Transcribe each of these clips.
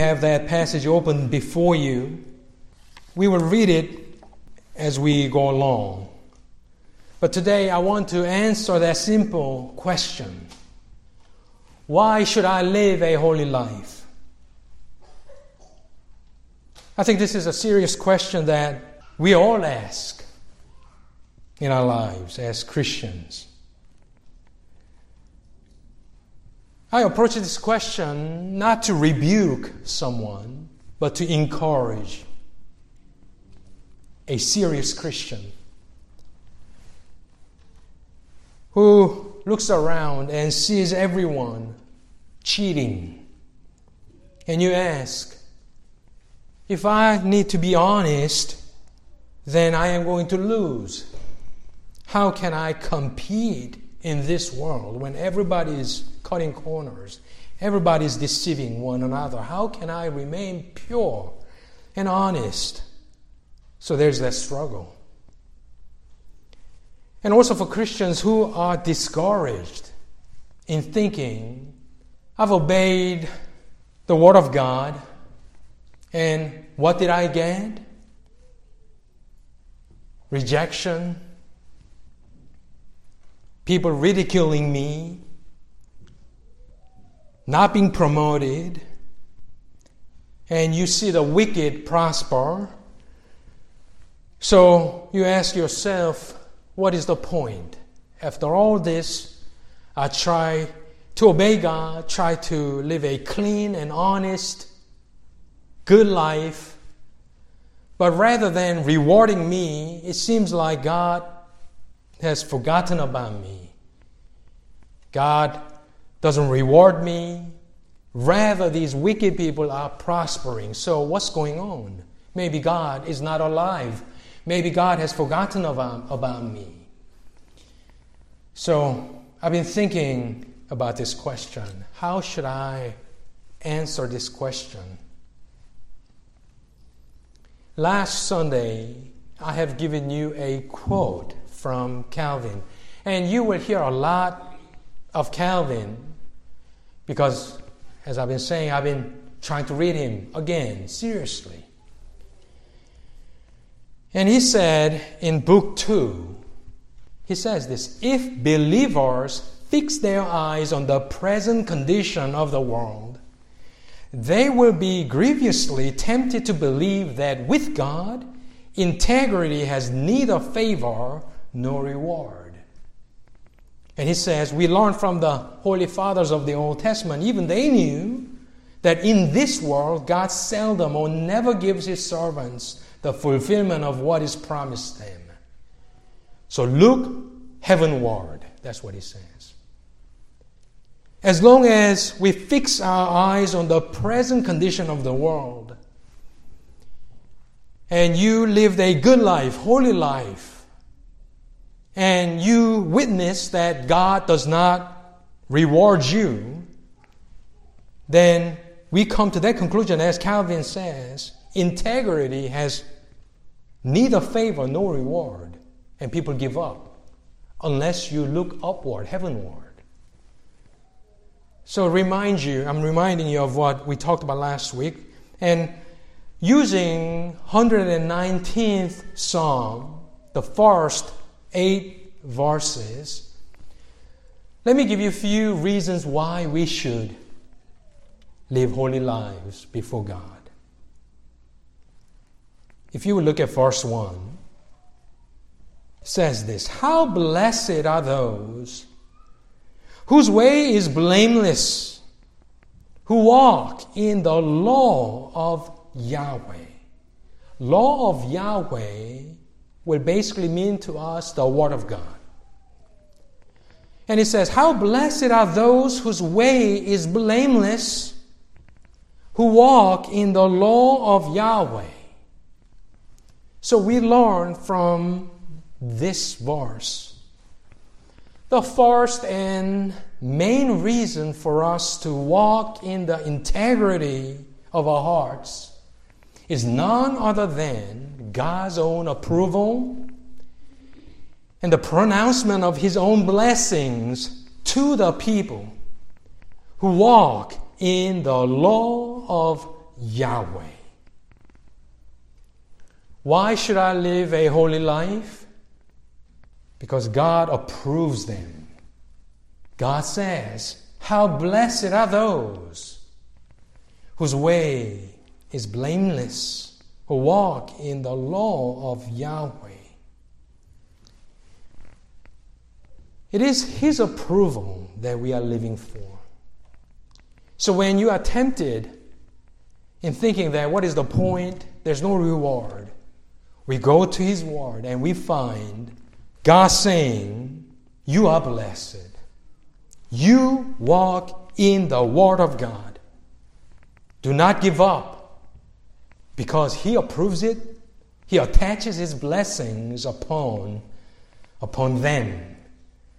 have that passage open before you. We will read it as we go along. But today I want to answer that simple question Why should I live a holy life? I think this is a serious question that we all ask in our lives as Christians. I approach this question not to rebuke someone, but to encourage a serious Christian who looks around and sees everyone cheating. And you ask, if I need to be honest, then I am going to lose. How can I compete in this world when everybody is cutting corners? Everybody is deceiving one another. How can I remain pure and honest? So there's that struggle. And also for Christians who are discouraged in thinking, I've obeyed the Word of God, and what did I get? Rejection, people ridiculing me, not being promoted, and you see the wicked prosper. So you ask yourself, what is the point? After all this, I try to obey God, try to live a clean and honest, good life. But rather than rewarding me, it seems like God has forgotten about me. God doesn't reward me. Rather, these wicked people are prospering. So, what's going on? Maybe God is not alive. Maybe God has forgotten about, um, about me. So, I've been thinking about this question. How should I answer this question? Last Sunday, I have given you a quote from Calvin. And you will hear a lot of Calvin because, as I've been saying, I've been trying to read him again, seriously. And he said in Book 2, he says this If believers fix their eyes on the present condition of the world, they will be grievously tempted to believe that with God, integrity has neither favor nor reward. And he says, we learn from the holy fathers of the Old Testament, even they knew that in this world, God seldom or never gives his servants the fulfillment of what is promised them. So look heavenward. That's what he says. As long as we fix our eyes on the present condition of the world, and you lived a good life, holy life, and you witness that God does not reward you, then we come to that conclusion, as Calvin says integrity has neither favor nor reward, and people give up unless you look upward, heavenward. So, remind you, I'm reminding you of what we talked about last week, and using 119th Psalm, the first eight verses, let me give you a few reasons why we should live holy lives before God. If you look at verse 1, says this How blessed are those whose way is blameless, who walk in the law of Yahweh. Law of Yahweh will basically mean to us the Word of God. And he says, How blessed are those whose way is blameless, who walk in the law of Yahweh. So we learn from this verse. The first and main reason for us to walk in the integrity of our hearts is none other than God's own approval and the pronouncement of His own blessings to the people who walk in the law of Yahweh. Why should I live a holy life? Because God approves them. God says, How blessed are those whose way is blameless, who walk in the law of Yahweh. It is His approval that we are living for. So when you are tempted in thinking that what is the point, there's no reward, we go to His Word and we find God saying, You are blessed. You walk in the Word of God. Do not give up because He approves it. He attaches His blessings upon, upon them.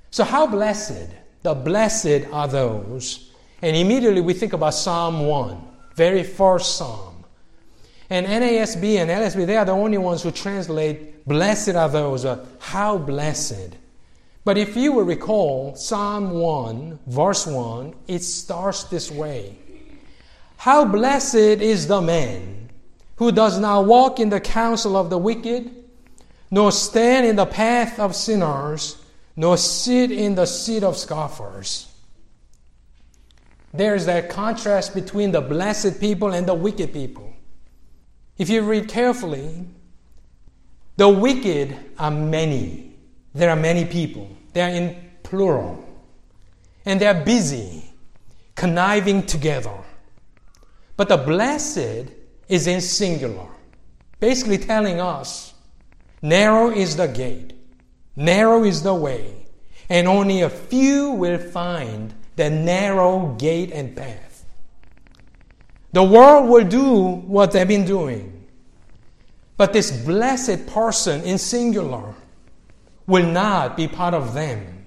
So, how blessed? The blessed are those. And immediately we think about Psalm 1, very first Psalm. And NASB and LSB, they are the only ones who translate, blessed are those, or how blessed. But if you will recall, Psalm 1, verse 1, it starts this way How blessed is the man who does not walk in the counsel of the wicked, nor stand in the path of sinners nor sit in the seat of scoffers. There's that contrast between the blessed people and the wicked people. If you read carefully, the wicked are many. There are many people. They are in plural. And they are busy, conniving together. But the blessed is in singular, basically telling us narrow is the gate, Narrow is the way, and only a few will find the narrow gate and path. The world will do what they've been doing. But this blessed person in singular will not be part of them.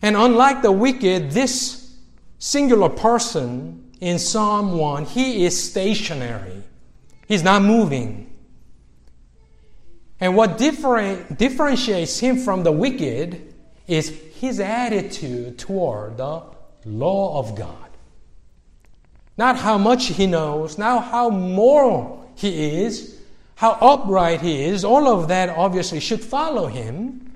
And unlike the wicked, this singular person in Psalm 1, he is stationary. He's not moving. And what different, differentiates him from the wicked is his attitude toward the law of God. Not how much he knows, not how moral he is, how upright he is, all of that obviously should follow him.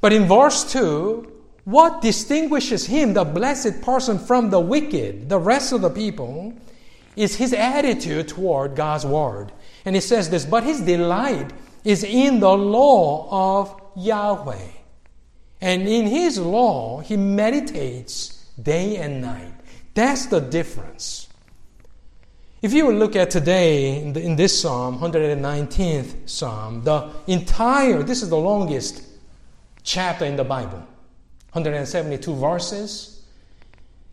But in verse 2, what distinguishes him, the blessed person, from the wicked, the rest of the people, is his attitude toward God's word. And he says this, but his delight is in the law of Yahweh. And in his law, he meditates day and night. That's the difference. If you look at today in, this psalm, 119th psalm, the entire, this is the longest chapter in the Bible, 172 verses.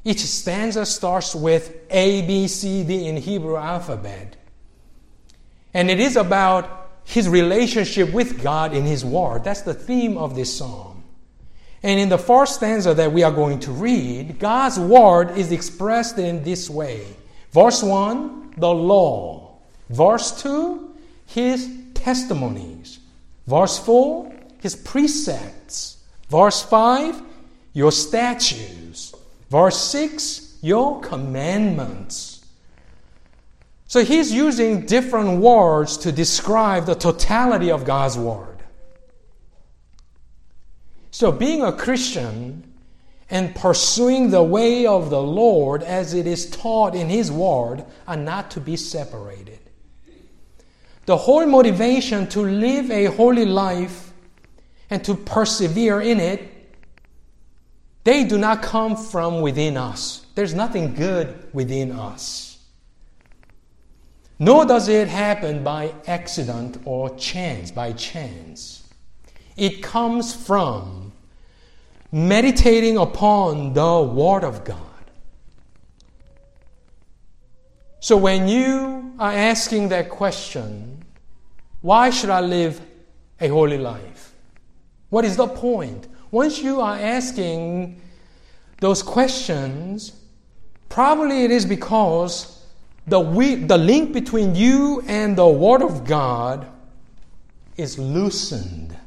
Each stanza starts with A, B, C, D in Hebrew alphabet. And it is about his relationship with God in his word. That's the theme of this psalm. And in the first stanza that we are going to read, God's word is expressed in this way. Verse 1, the law. Verse 2, his testimonies. Verse 4, his precepts. Verse 5, your statutes. Verse 6, your commandments. So he's using different words to describe the totality of God's Word. So being a Christian and pursuing the way of the Lord as it is taught in His Word are not to be separated. The whole motivation to live a holy life and to persevere in it, they do not come from within us. There's nothing good within us. Nor does it happen by accident or chance, by chance. It comes from meditating upon the Word of God. So when you are asking that question, why should I live a holy life? What is the point? Once you are asking those questions, probably it is because the, we, the link between you and the Word of God is loosened.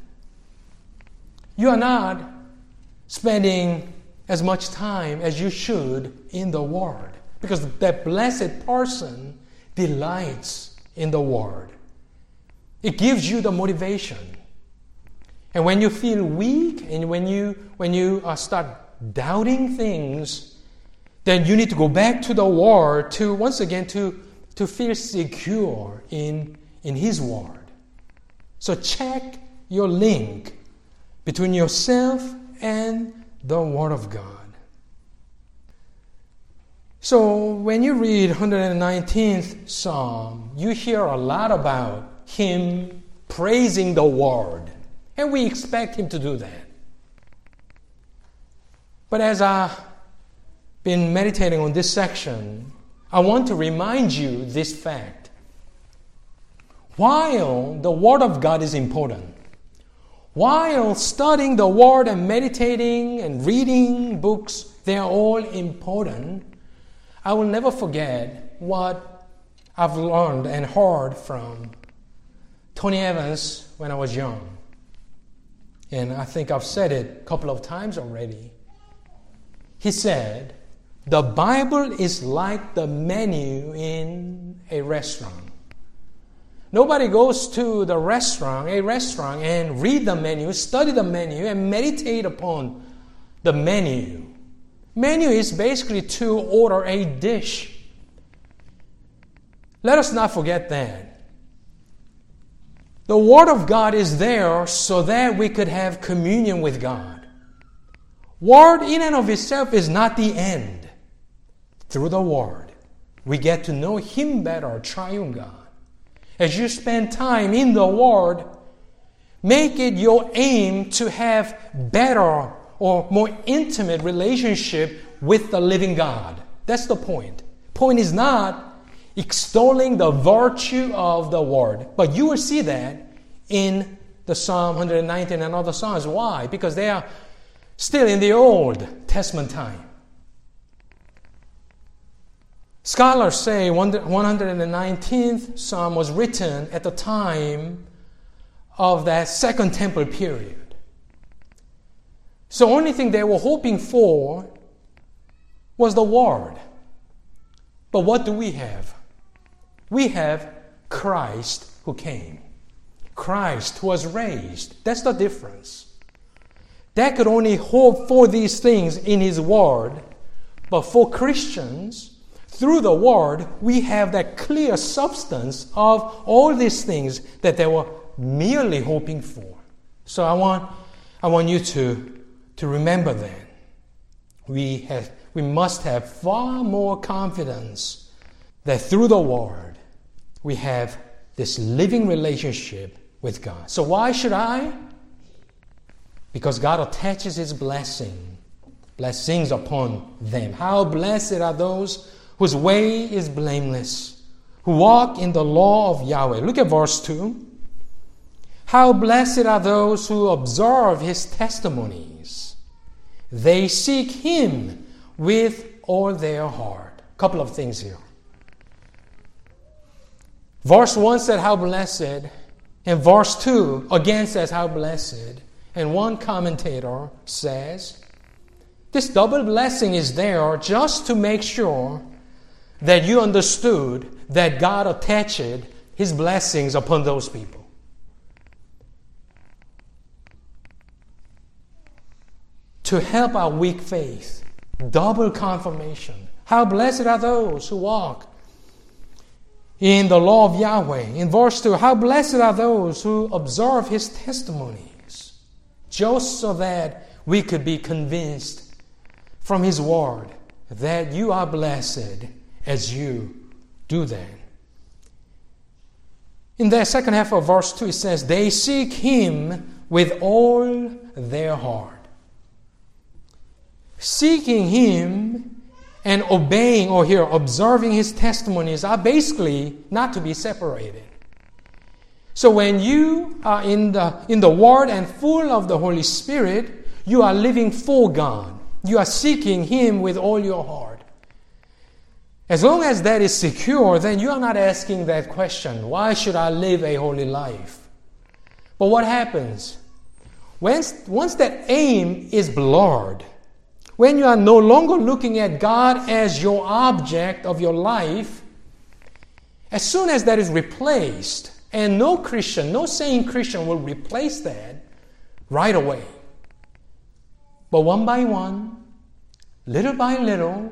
You are not spending as much time as you should in the Word Because that blessed person delights in the Word. It gives you the motivation. And when you feel weak and when you, when you uh, start doubting things, then you need to go back to the Word to, once again, to, to feel secure in, in His Word. So check your link between yourself and the Word of God. So when you read 119th Psalm, you hear a lot about him praising the Word. And we expect him to do that. But as I've been meditating on this section, I want to remind you this fact. While the Word of God is important, while studying the Word and meditating and reading books, they are all important. I will never forget what I've learned and heard from Tony Evans when I was young. And I think I've said it a couple of times already. He said, The Bible is like the menu in a restaurant. Nobody goes to the restaurant, a restaurant, and read the menu, study the menu, and meditate upon the menu. Menu is basically to order a dish. Let us not forget that. The Word of God is there so that we could have communion with God. Word in and of itself is not the end. Through the Word, we get to know Him better, triune God. As you spend time in the Word, make it your aim to have better or more intimate relationship with the living God. That's the point. Point is not extolling the virtue of the Word, but you will see that in the Psalm 119 and other Psalms. Why? Because they are still in the Old Testament time. Scholars say 119th Psalm was written at the time of that Second Temple period. So, only thing they were hoping for was the Word. But what do we have? We have Christ who came, Christ who was raised. That's the difference. That could only hope for these things in His Word, but for Christians, through the Word, we have that clear substance of all these things that they were merely hoping for. So I want, I want you to, to remember that. We, have, we must have far more confidence that through the Word, we have this living relationship with God. So why should I? Because God attaches His blessing, blessings upon them. How blessed are those whose way is blameless, who walk in the law of Yahweh. Look at verse 2. How blessed are those who observe his testimonies. They seek him with all their heart. Couple of things here. Verse 1 said, How blessed. And verse 2 again says, How blessed. And one commentator says, This double blessing is there just to make sure that you understood that God attached his blessings upon those people. To help our weak faith, double confirmation. How blessed are those who walk in the law of Yahweh. In verse 2, how blessed are those who observe his testimonies, just so that we could be convinced from his word that you are blessed as you do that. In the second half of verse 2, it says, They seek him with all their heart. Seeking him and obeying, or here, observing his testimonies are basically not to be separated. So when you are in the, in the Word and full of the Holy Spirit, you are living for God. You are seeking Him with all your heart. As long as that is secure, then you are not asking that question why should I live a holy life? But what happens? Once, once that aim is blurred, when you are no longer looking at God as your object of your life, as soon as that is replaced, and no Christian, no sane Christian will replace that right away. But one by one, little by little,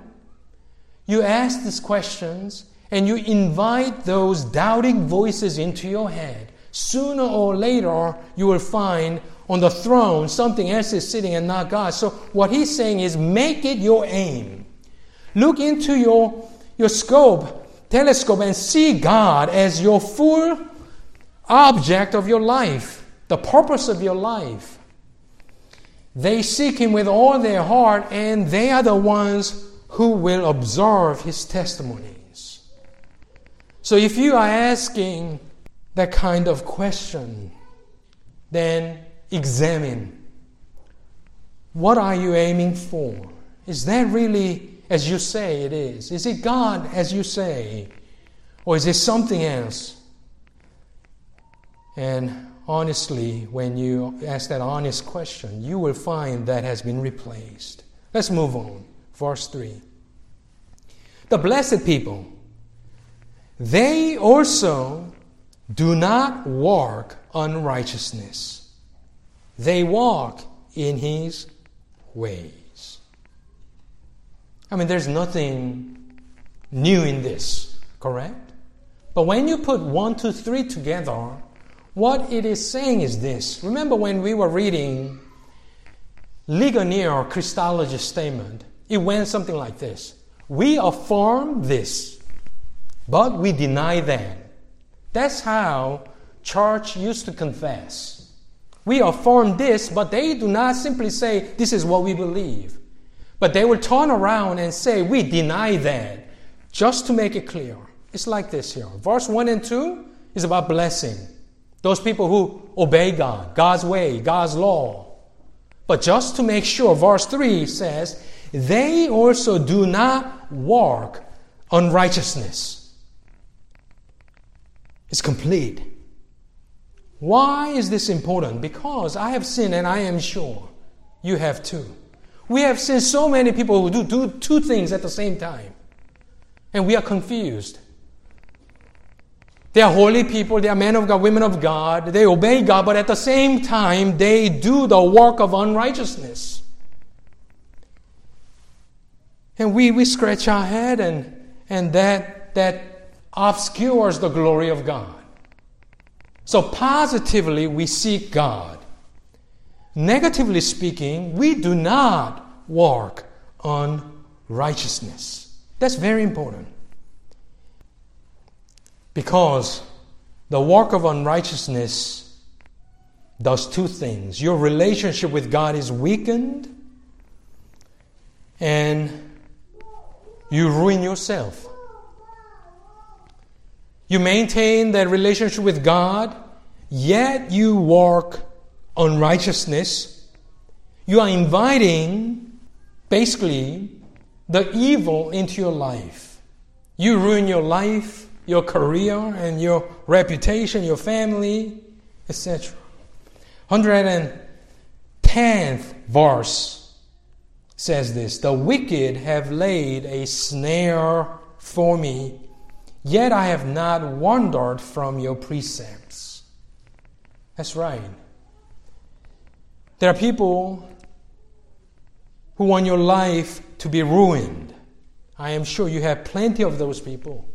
you ask these questions and you invite those doubting voices into your head. Sooner or later, you will find on the throne something else is sitting and not God. So, what he's saying is make it your aim. Look into your, your scope, telescope, and see God as your full object of your life, the purpose of your life. They seek Him with all their heart, and they are the ones who will observe His testimonies. So if you are asking that kind of question, then examine what are you aiming for? Is that really as you say it is? Is it God as you say? Or is it something else? And honestly, when you ask that honest question, you will find that has been replaced. Let's move on. Verse 3. The blessed people, they also do not walk unrighteousness. They walk in his ways. I mean, there's nothing new in this, correct? But when you put one, two, three together, what it is saying is this. Remember when we were reading Ligonier Christology statement, it went something like this. We affirm this, but we deny that. That's how church used to confess. We affirm this, but they do not simply say, This is what we believe. But they will turn around and say, We deny that, just to make it clear. It's like this here. Verse 1 and 2 is about blessing. Those people who obey God, God's way, God's law. But just to make sure, verse 3 says, they also do not walk unrighteousness. It's complete. Why is this important? Because I have sinned and I am sure you have too. We have seen so many people who do, do two things at the same time. And we are confused. They are holy people, they are men of God, women of God, they obey God, but at the same time, they do the work of unrighteousness. And we, we scratch our head, and, and that, that obscures the glory of God. So, positively, we seek God. Negatively speaking, we do not walk on righteousness. That's very important. Because the walk of unrighteousness does two things. Your relationship with God is weakened, and you ruin yourself. You maintain that relationship with God, yet you work unrighteousness. You are inviting, basically, the evil into your life. You ruin your life your career and your reputation, your family, etc. 110th verse says this The wicked have laid a snare for me, yet I have not wandered from your precepts. That's right. There are people who want your life to be ruined. I am sure you have plenty of those people.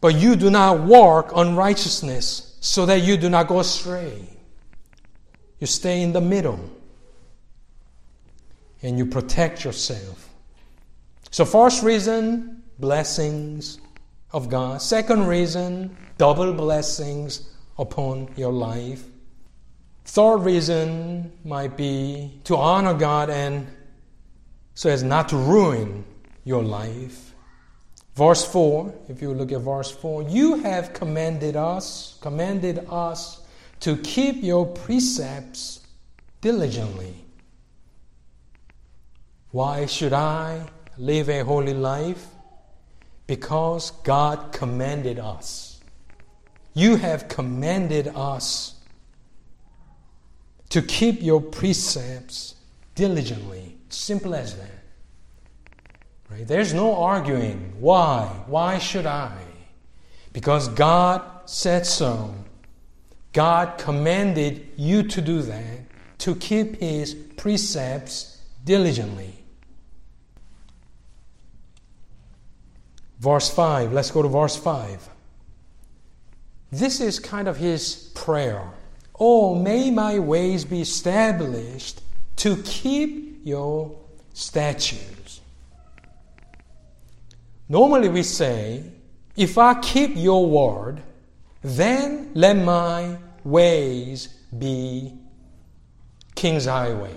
But you do not walk unrighteousness so that you do not go astray. You stay in the middle and you protect yourself. So, first reason, blessings of God. Second reason, double blessings upon your life. Third reason might be to honor God and so as not to ruin your life. Verse 4, if you look at verse 4, you have commanded us, commanded us to keep your precepts diligently. Why should I live a holy life? Because God commanded us. You have commanded us to keep your precepts diligently. Simple as that. Right? There's no arguing. Why? Why should I? Because God said so. God commanded you to do that, to keep His precepts diligently. Verse 5, let's go to verse 5. This is kind of his prayer. Oh, may my ways be established to keep your statutes. Normally we say, if I keep your word, then let my ways be King's Highway.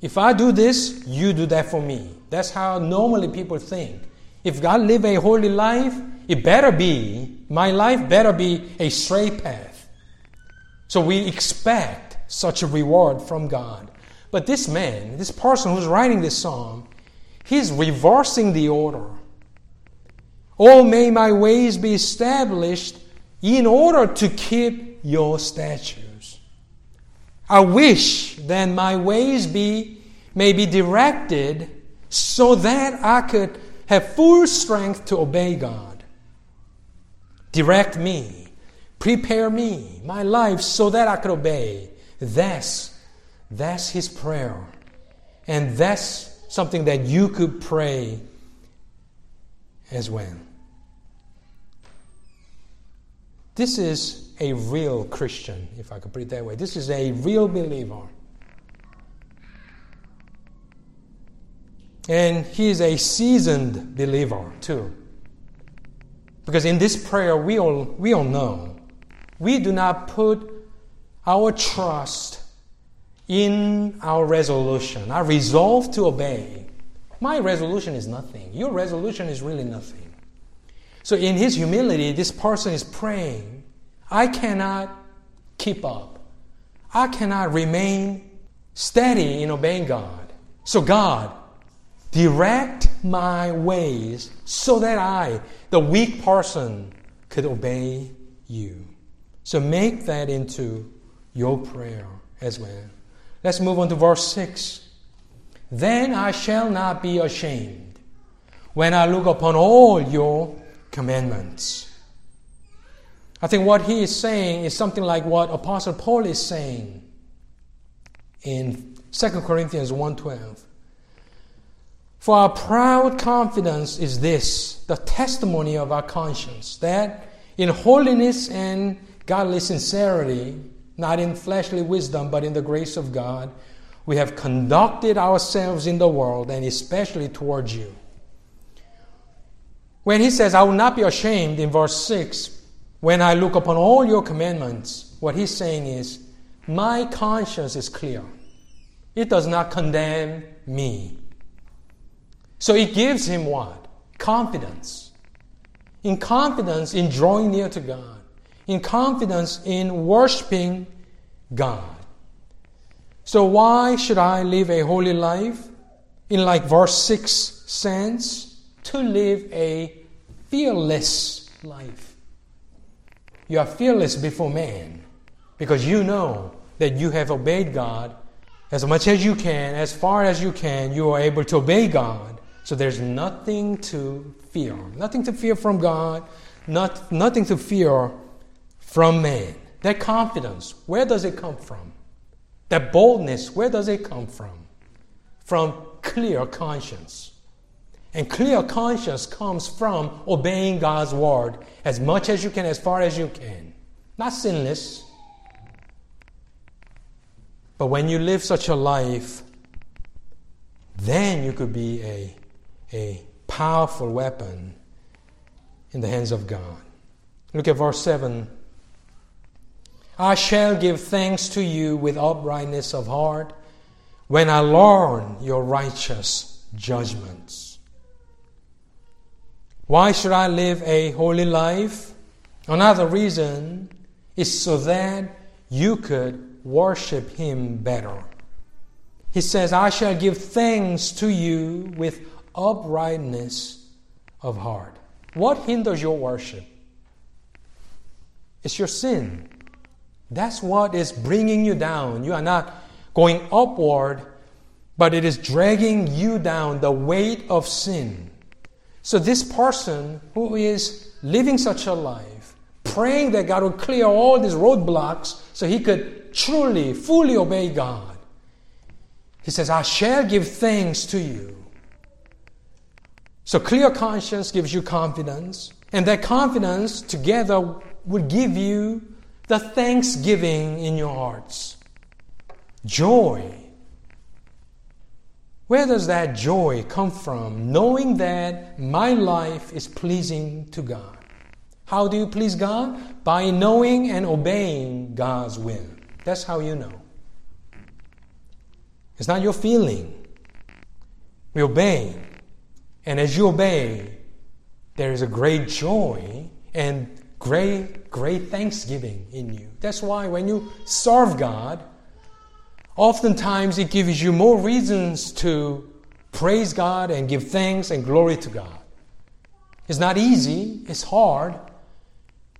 If I do this, you do that for me. That's how normally people think. If God live a holy life, it better be, my life better be a straight path. So we expect such a reward from God. But this man, this person who's writing this psalm, he's reversing the order. Oh, may my ways be established in order to keep your statutes. I wish that my ways be may be directed so that I could have full strength to obey God. Direct me, prepare me, my life, so that I could obey. That's, that's his prayer. And that's something that you could pray as well. This is a real Christian, if I could put it that way. This is a real believer. And he is a seasoned believer too. Because in this prayer, we all, we all know we do not put our trust in our resolution, our resolve to obey. My resolution is nothing. Your resolution is really nothing. So, in his humility, this person is praying, I cannot keep up. I cannot remain steady in obeying God. So, God, Direct my ways so that I, the weak person, could obey you. So make that into your prayer as well. Let's move on to verse 6. Then I shall not be ashamed when I look upon all your commandments. I think what he is saying is something like what Apostle Paul is saying in 2 Corinthians 1:12. For our proud confidence is this the testimony of our conscience, that in holiness and godly sincerity, not in fleshly wisdom, but in the grace of God, we have conducted ourselves in the world and especially towards you. When he says, I will not be ashamed in verse 6, when I look upon all your commandments, what he's saying is, my conscience is clear. It does not condemn me. So it gives him what? Confidence. In confidence in drawing near to God. In confidence in worshiping God. So why should I live a holy life? In like verse 6 sense, to live a fearless life. You are fearless before man because you know that you have obeyed God as much as you can, as far as you can, you are able to obey God so there's nothing to fear. Nothing to fear from God, not, nothing to fear from man. That confidence, where does it come from? That boldness, where does it come from? From clear conscience. And clear conscience comes from obeying God's word as much as you can, as far as you can. Not sinless. But when you live such a life, then you could be a a powerful weapon in the hands of God. Look at verse 7. I shall give thanks to you with uprightness of heart when I learn your righteous judgments. Why should I live a holy life? Another reason is so that you could worship Him better. He says, I shall give thanks to you with uprightness of heart. What hinders your worship? It's your sin. That's what is bringing you down. You are not going upward but it is dragging you down the weight of sin. So, this person who is living such a life, praying that God will clear all these roadblocks so he could truly, fully obey God, he says, I shall give thanks to you. So, clear conscience gives you confidence, and that confidence together would give you the thanksgiving in your hearts. Joy where does that joy come from? Knowing that my life is pleasing to God. How do you please God? By knowing and obeying God's will. That's how you know. It's not your feeling. We obey. And as you obey, there is a great joy and great, great thanksgiving in you. That's why when you serve God, Oftentimes, it gives you more reasons to praise God and give thanks and glory to God. It's not easy, it's hard,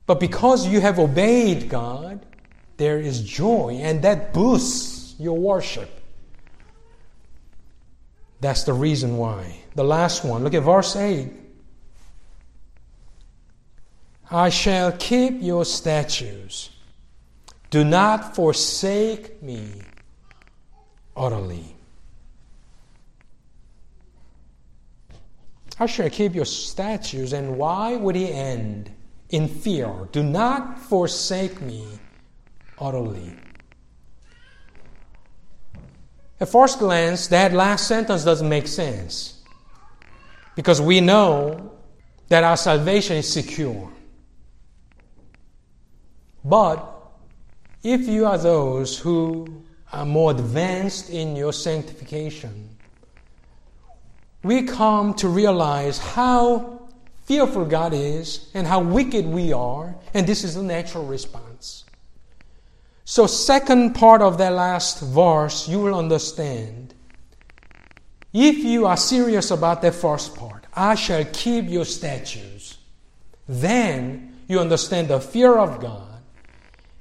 but because you have obeyed God, there is joy, and that boosts your worship. That's the reason why. The last one, look at verse 8. I shall keep your statutes. Do not forsake me utterly. I shall keep your statutes, and why would he end in fear? Do not forsake me utterly. At first glance, that last sentence doesn't make sense because we know that our salvation is secure. But if you are those who are more advanced in your sanctification, we come to realize how fearful God is and how wicked we are, and this is the natural response. So, second part of that last verse, you will understand. If you are serious about that first part, I shall keep your statutes, then you understand the fear of God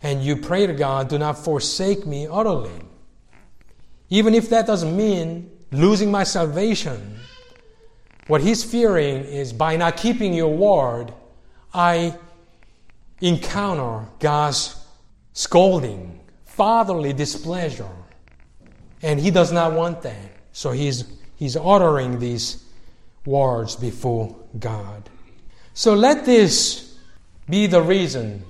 and you pray to God, do not forsake me utterly. Even if that doesn't mean losing my salvation, what he's fearing is by not keeping your word, I encounter God's scolding, fatherly displeasure. And he does not want that. So he's, he's uttering these words before God. So let this be the reason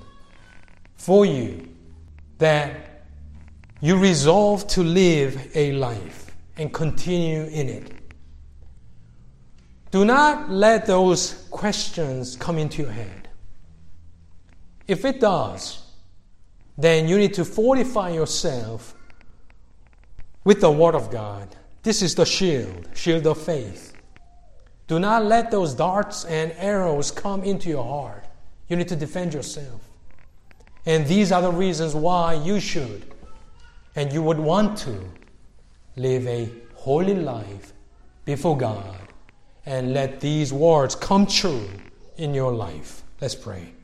for you that you resolve to live a life and continue in it. Do not let those questions come into your head. If it does, then you need to fortify yourself with the Word of God. This is the shield, shield of faith. Do not let those darts and arrows come into your heart. You need to defend yourself. And these are the reasons why you should and you would want to live a holy life before God and let these words come true in your life. Let's pray.